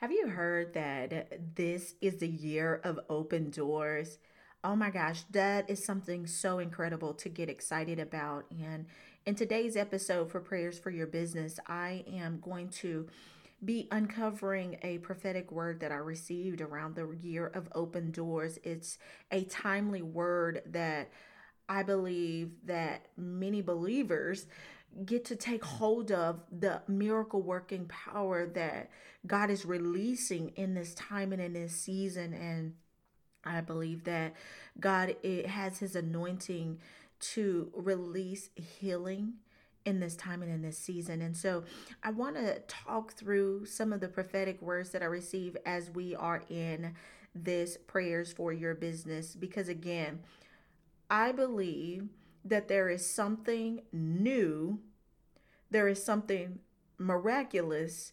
Have you heard that this is the year of open doors? Oh my gosh, that is something so incredible to get excited about. And in today's episode for Prayers for Your Business, I am going to be uncovering a prophetic word that I received around the year of open doors. It's a timely word that I believe that many believers get to take hold of the miracle working power that God is releasing in this time and in this season. And I believe that God it has his anointing to release healing in this time and in this season. And so I want to talk through some of the prophetic words that I receive as we are in this prayers for your business because again, I believe that there is something new, there is something miraculous,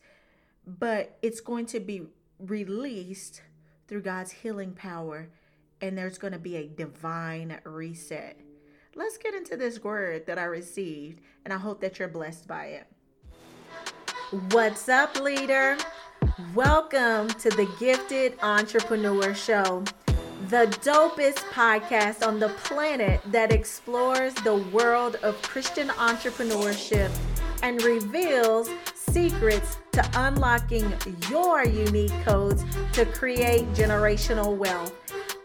but it's going to be released through God's healing power, and there's going to be a divine reset. Let's get into this word that I received, and I hope that you're blessed by it. What's up, leader? Welcome to the Gifted Entrepreneur Show the dopest podcast on the planet that explores the world of Christian entrepreneurship and reveals secrets to unlocking your unique codes to create generational wealth.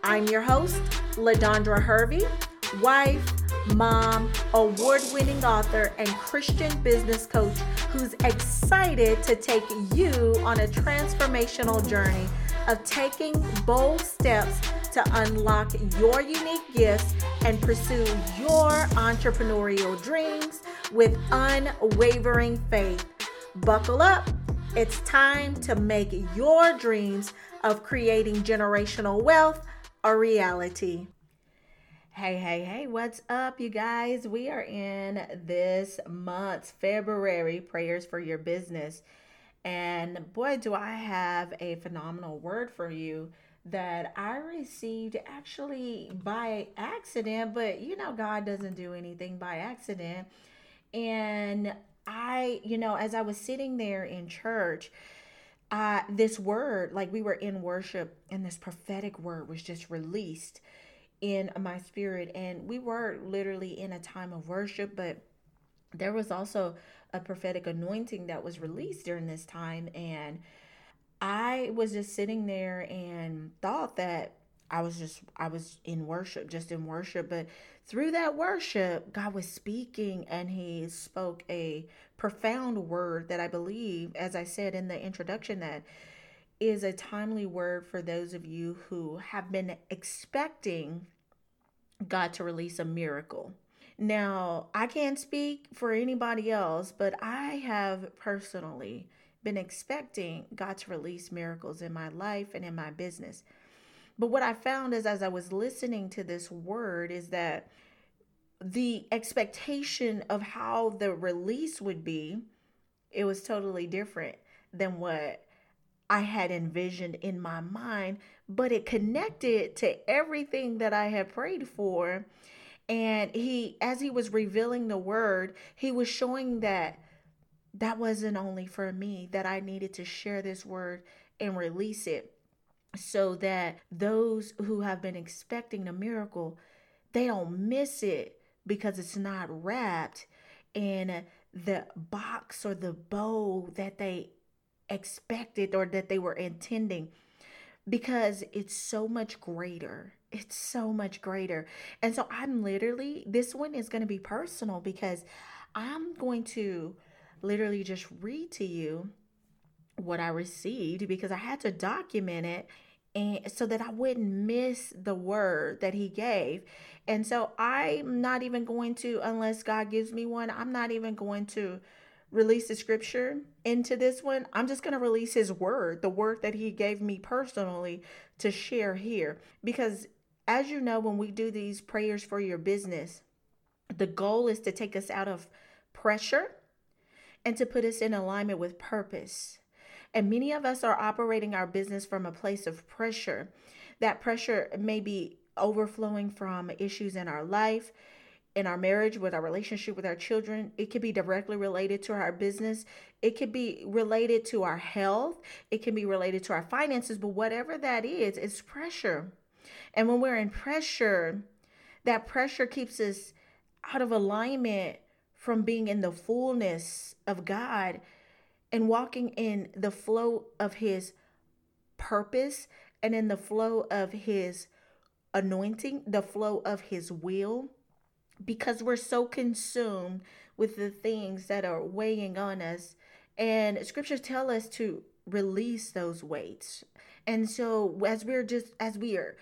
I'm your host, LaDondra Hervey, wife, mom, award winning author, and Christian business coach who's excited to take you on a transformational journey of taking bold steps to unlock your unique gifts and pursue your entrepreneurial dreams with unwavering faith. Buckle up. It's time to make your dreams of creating generational wealth a reality. Hey, hey, hey, what's up, you guys? We are in this month's February prayers for your business. And boy, do I have a phenomenal word for you that I received actually by accident, but you know, God doesn't do anything by accident. And I, you know, as I was sitting there in church, uh, this word, like we were in worship, and this prophetic word was just released in my spirit. And we were literally in a time of worship, but there was also a prophetic anointing that was released during this time. And I was just sitting there and thought that I was just I was in worship, just in worship, but through that worship, God was speaking and he spoke a profound word that I believe as I said in the introduction that is a timely word for those of you who have been expecting God to release a miracle. Now, I can't speak for anybody else, but I have personally been expecting God to release miracles in my life and in my business. But what I found is as I was listening to this word is that the expectation of how the release would be, it was totally different than what I had envisioned in my mind, but it connected to everything that I had prayed for. And he, as he was revealing the word, he was showing that that wasn't only for me, that I needed to share this word and release it so that those who have been expecting a miracle, they don't miss it because it's not wrapped in the box or the bow that they expected or that they were intending because it's so much greater. It's so much greater. And so I'm literally, this one is going to be personal because I'm going to literally just read to you what I received because I had to document it and so that I wouldn't miss the word that he gave. And so I'm not even going to unless God gives me one, I'm not even going to release the scripture into this one. I'm just going to release his word, the word that he gave me personally to share here because as you know when we do these prayers for your business, the goal is to take us out of pressure and to put us in alignment with purpose. And many of us are operating our business from a place of pressure. That pressure may be overflowing from issues in our life. in our marriage, with our relationship with our children. It could be directly related to our business. It could be related to our health. It can be related to our finances. But whatever that is, it's pressure. And when we're in pressure, that pressure keeps us out of alignment from being in the fullness of God and walking in the flow of His purpose and in the flow of His anointing, the flow of His will because we're so consumed with the things that are weighing on us. And scriptures tell us to release those weights. And so as we're just as we are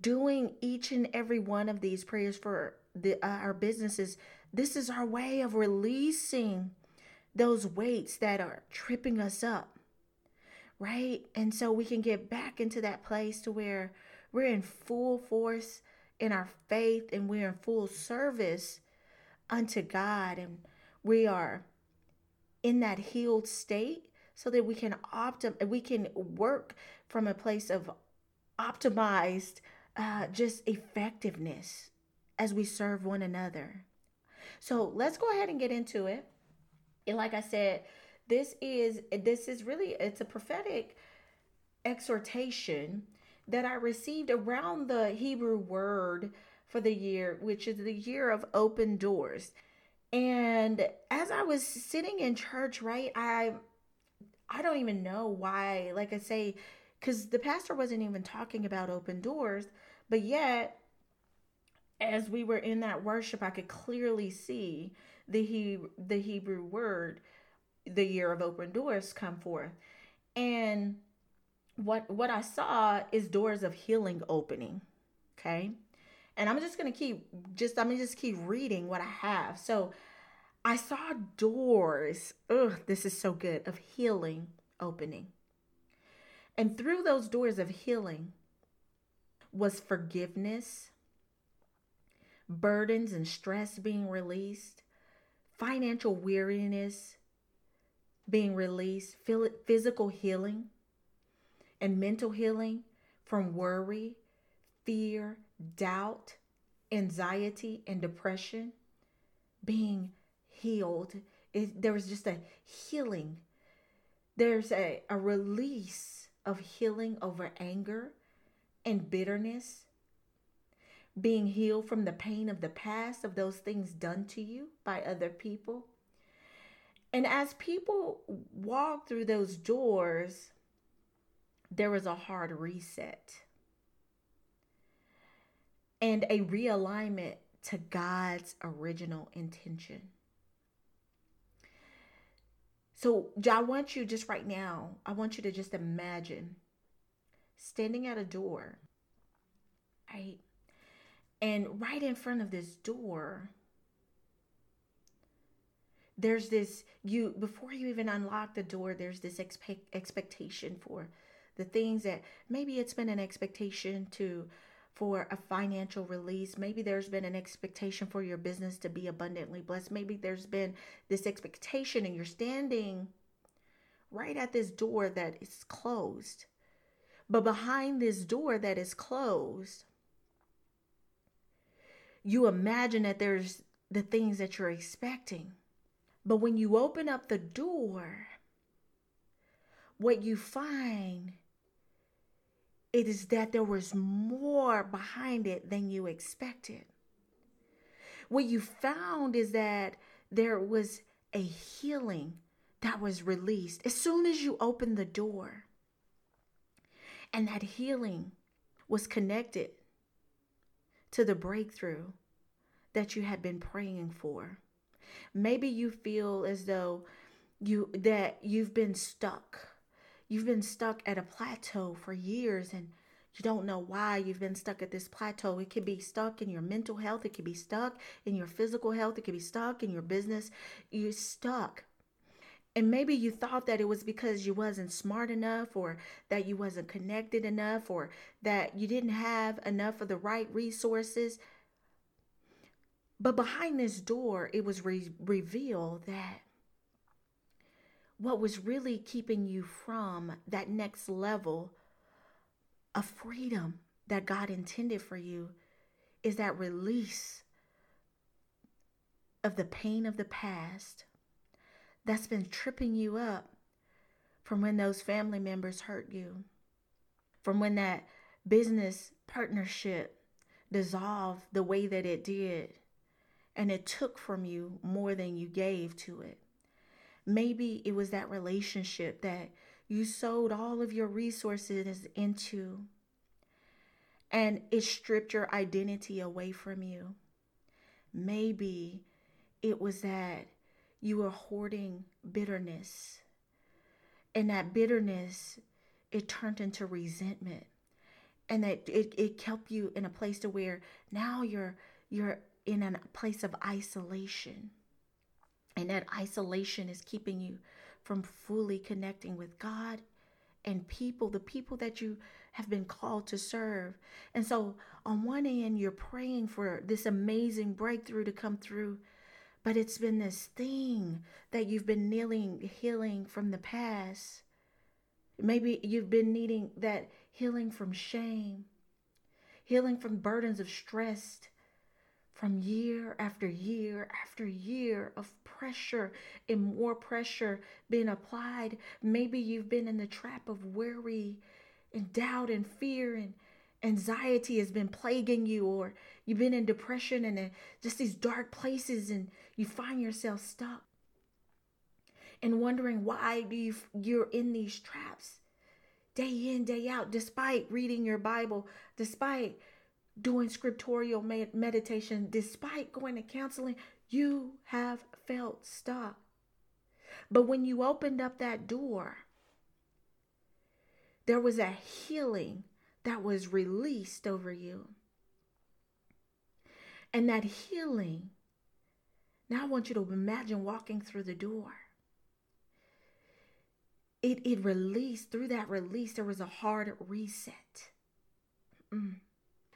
doing each and every one of these prayers for the uh, our businesses, this is our way of releasing those weights that are tripping us up. Right? And so we can get back into that place to where we're in full force in our faith and we're in full service unto God and we are in that healed state so that we can optim we can work from a place of optimized uh, just effectiveness as we serve one another. So let's go ahead and get into it. And like I said, this is this is really it's a prophetic exhortation that I received around the Hebrew word for the year, which is the year of open doors. And as I was sitting in church, right, I I don't even know why, like I say, because the pastor wasn't even talking about open doors, but yet as we were in that worship, I could clearly see the he the Hebrew word, the year of open doors come forth. And what what I saw is doors of healing opening. Okay. And I'm just gonna keep just I'm gonna just keep reading what I have. So I saw doors, ugh, this is so good, of healing opening. And through those doors of healing was forgiveness, burdens and stress being released, financial weariness being released, physical healing, and mental healing from worry, fear, doubt, anxiety, and depression being healed. It, there was just a healing. There's a, a release of healing over anger and bitterness, being healed from the pain of the past, of those things done to you by other people. And as people walk through those doors, there is a hard reset and a realignment to God's original intention. So, I want you just right now, I want you to just imagine standing at a door, right? And right in front of this door, there's this you before you even unlock the door there's this expe- expectation for the things that maybe it's been an expectation to for a financial release. Maybe there's been an expectation for your business to be abundantly blessed. Maybe there's been this expectation and you're standing right at this door that is closed. But behind this door that is closed, you imagine that there's the things that you're expecting. But when you open up the door, what you find it is that there was more behind it than you expected. What you found is that there was a healing that was released as soon as you opened the door. And that healing was connected to the breakthrough that you had been praying for. Maybe you feel as though you that you've been stuck You've been stuck at a plateau for years and you don't know why you've been stuck at this plateau. It could be stuck in your mental health, it could be stuck in your physical health, it could be stuck in your business. You're stuck. And maybe you thought that it was because you wasn't smart enough or that you wasn't connected enough or that you didn't have enough of the right resources. But behind this door, it was re- revealed that what was really keeping you from that next level of freedom that God intended for you is that release of the pain of the past that's been tripping you up from when those family members hurt you, from when that business partnership dissolved the way that it did, and it took from you more than you gave to it. Maybe it was that relationship that you sold all of your resources into and it stripped your identity away from you. Maybe it was that you were hoarding bitterness. And that bitterness, it turned into resentment. And that it, it kept you in a place to where now you're you're in a place of isolation. And that isolation is keeping you from fully connecting with God and people, the people that you have been called to serve. And so, on one end, you're praying for this amazing breakthrough to come through, but it's been this thing that you've been kneeling, healing from the past. Maybe you've been needing that healing from shame, healing from burdens of stress, from year after year after year of pressure and more pressure being applied. Maybe you've been in the trap of worry and doubt and fear and anxiety has been plaguing you, or you've been in depression and just these dark places and you find yourself stuck and wondering why do you you're in these traps day in day out despite reading your bible despite doing scriptorial meditation, despite going to counseling, you have felt stuck. But when you opened up that door, there was a healing that was released over you. And that healing, now I want you to imagine walking through the door. It, it released, through that release, there was a hard reset. Mm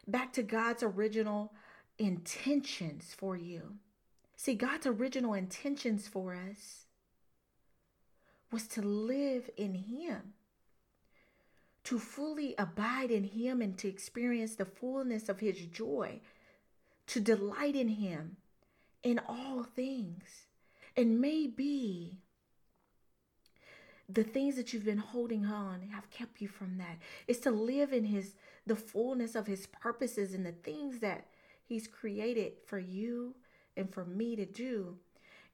back to God's original intentions for you. See, God's original intentions for us was to live in Him, to fully abide in Him, and to experience the fullness of His joy, to delight in Him in all things. And maybe the things that you've been holding on have kept you from that. It's to live in his the fullness of his purposes and the things that he's created for you and for me to do.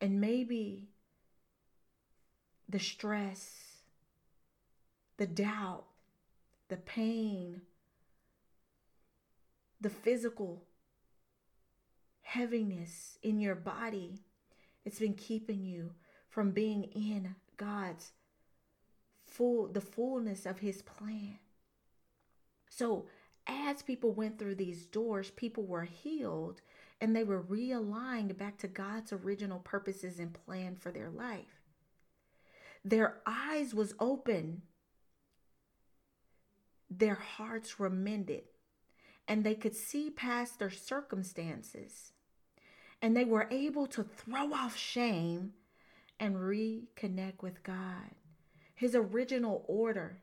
And maybe the stress, the doubt, the pain, the physical heaviness in your body, it's been keeping you from being in God's full the fullness of his plan. So as people went through these doors, people were healed and they were realigned back to God's original purposes and plan for their life. Their eyes was open. Their hearts were mended and they could see past their circumstances. And they were able to throw off shame and reconnect with God his original order,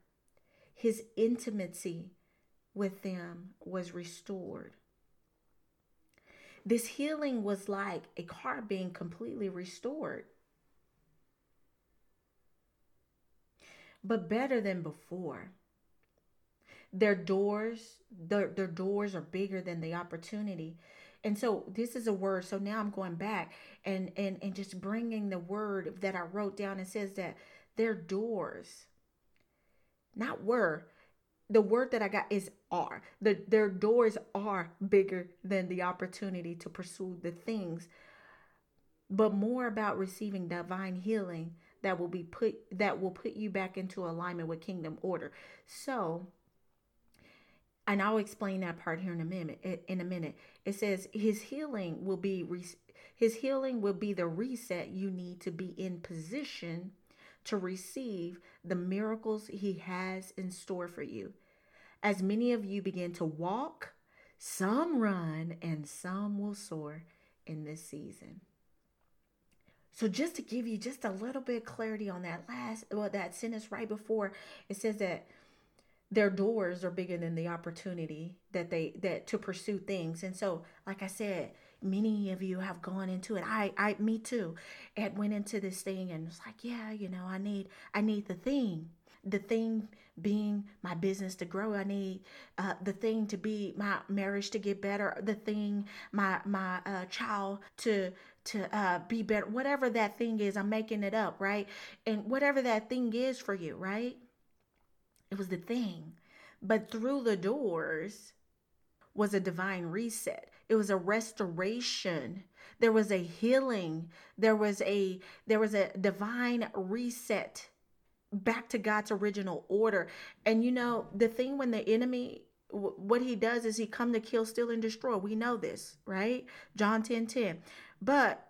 his intimacy with them was restored. This healing was like a car being completely restored. But better than before. Their doors, their, their doors are bigger than the opportunity. And so this is a word. So now I'm going back and and and just bringing the word that I wrote down. It says that their doors, not were, the word that I got is are. The, their doors are bigger than the opportunity to pursue the things, but more about receiving divine healing that will be put that will put you back into alignment with kingdom order. So, and I'll explain that part here in a minute. In a minute, it says his healing will be his healing will be the reset you need to be in position to receive the miracles He has in store for you. As many of you begin to walk, some run and some will soar in this season. So just to give you just a little bit clarity on that last well that sentence right before it says that their doors are bigger than the opportunity that they that to pursue things. And so like I said, many of you have gone into it. I, I, me too. It went into this thing and was like, yeah, you know, I need, I need the thing, the thing being my business to grow. I need uh, the thing to be my marriage to get better. The thing, my my uh, child to to uh, be better. Whatever that thing is, I'm making it up, right? And whatever that thing is for you, right? It was the thing, but through the doors was a divine reset. It was a restoration. There was a healing. There was a there was a divine reset back to God's original order. And you know, the thing when the enemy what he does is he come to kill, steal, and destroy. We know this, right? John 10 10. But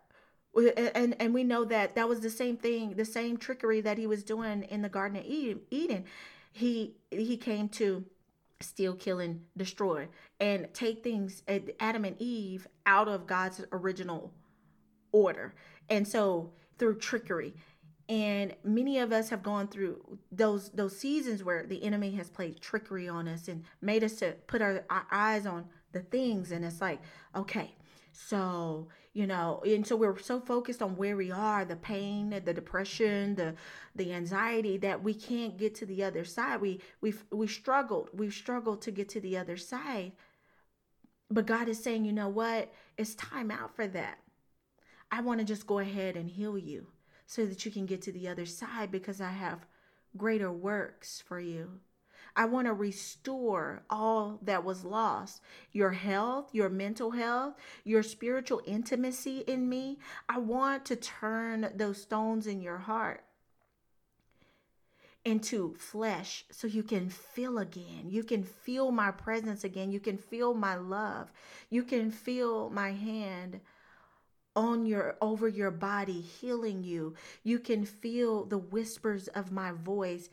and and we know that that was the same thing, the same trickery that he was doing in the Garden of Eden. He he came to steal, kill, and destroy, and take things, at Adam and Eve, out of God's original order. And so through trickery, and many of us have gone through those those seasons where the enemy has played trickery on us and made us to put our, our eyes on the things. And it's like okay so you know and so we're so focused on where we are the pain the depression the the anxiety that we can't get to the other side. We we we struggled we've struggled to get to the other side. But god is saying you know what? It's time out for that. I want to just go ahead and heal you so that you can get to the other side because I have greater works for you. I want to restore all that was lost your health, your mental health, your spiritual intimacy in me. I want to turn those stones in your heart into flesh so you can feel again. You can feel my presence again. You can feel my love. You can feel my hand on your over your body healing you. You can feel the whispers of my voice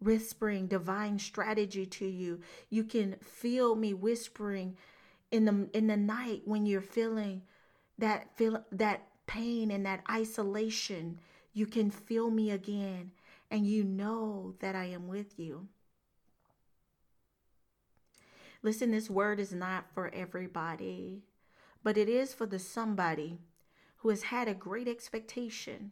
whispering divine strategy to you. You can feel me whispering in the in the night when you're feeling that feel that pain and that isolation. You can feel me again and you know that I am with you. Listen this word is not for everybody but it is for the somebody who has had a great expectation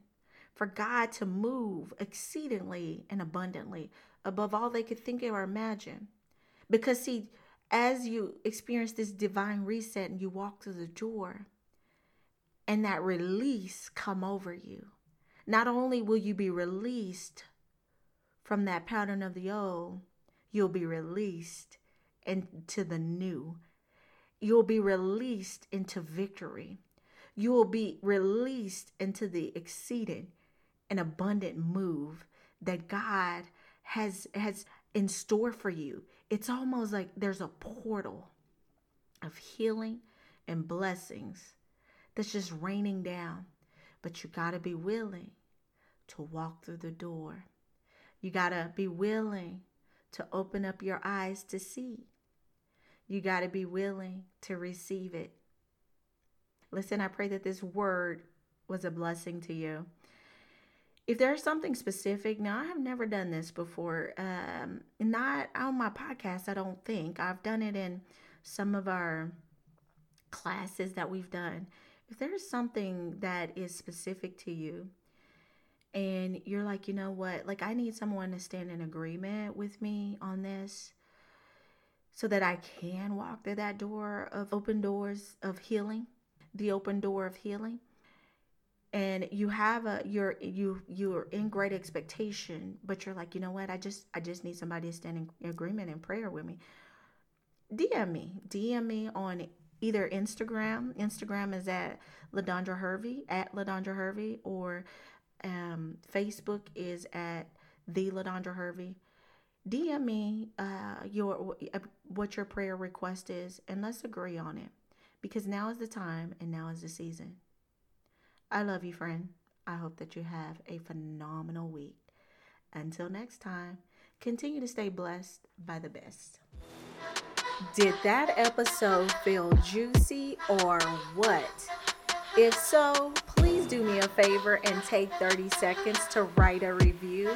for God to move exceedingly and abundantly above all they could think or imagine. Because, see, as you experience this divine reset and you walk through the door, and that release come over you, not only will you be released from that pattern of the old, you'll be released into the new. You'll be released into victory you will be released into the exceeding and abundant move that God has has in store for you. It's almost like there's a portal of healing and blessings that's just raining down. But you got to be willing to walk through the door. You got to be willing to open up your eyes to see. You got to be willing to receive it. Listen, I pray that this word was a blessing to you. If there's something specific, now I have never done this before, um, not on my podcast, I don't think. I've done it in some of our classes that we've done. If there's something that is specific to you, and you're like, you know what, like I need someone to stand in agreement with me on this so that I can walk through that door of open doors of healing the open door of healing. And you have a you're you you're in great expectation but you're like you know what? I just i just need somebody to stand in agreement and prayer with me. Dm me. Dm me on either instagram. Instagram is at ladondra hervey at ladondra hervey or um, facebook is at the ladondra hervey dm me uh, your what your prayer request is and let's agree on it because now is the time and now is the season. I love you, friend. I hope that you have a phenomenal week. Until next time, continue to stay blessed by the best. Did that episode feel juicy or what? If so, please do me a favor and take 30 seconds to write a review.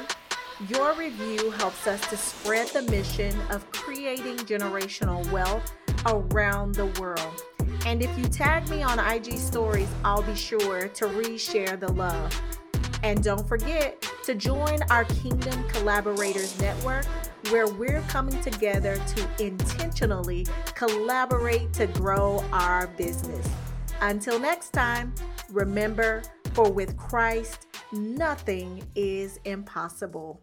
Your review helps us to spread the mission of creating generational wealth around the world. And if you tag me on IG stories, I'll be sure to reshare the love. And don't forget to join our Kingdom Collaborators Network, where we're coming together to intentionally collaborate to grow our business. Until next time, remember, for with Christ, nothing is impossible.